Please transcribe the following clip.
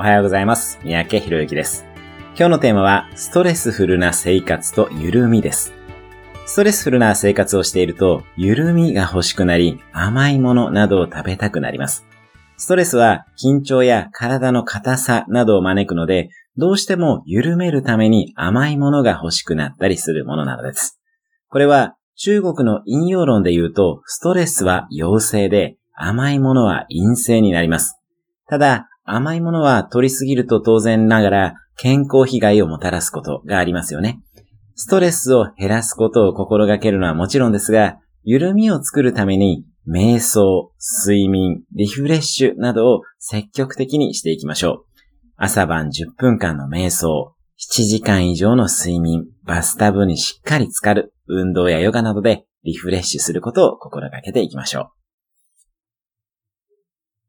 おはようございます。三宅博之です。今日のテーマは、ストレスフルな生活と緩みです。ストレスフルな生活をしていると、緩みが欲しくなり、甘いものなどを食べたくなります。ストレスは緊張や体の硬さなどを招くので、どうしても緩めるために甘いものが欲しくなったりするものなのです。これは中国の引用論で言うと、ストレスは陽性で、甘いものは陰性になります。ただ、甘いものは取りすぎると当然ながら健康被害をもたらすことがありますよね。ストレスを減らすことを心がけるのはもちろんですが、緩みを作るために瞑想、睡眠、リフレッシュなどを積極的にしていきましょう。朝晩10分間の瞑想、7時間以上の睡眠、バスタブにしっかり浸かる、運動やヨガなどでリフレッシュすることを心がけていきましょう。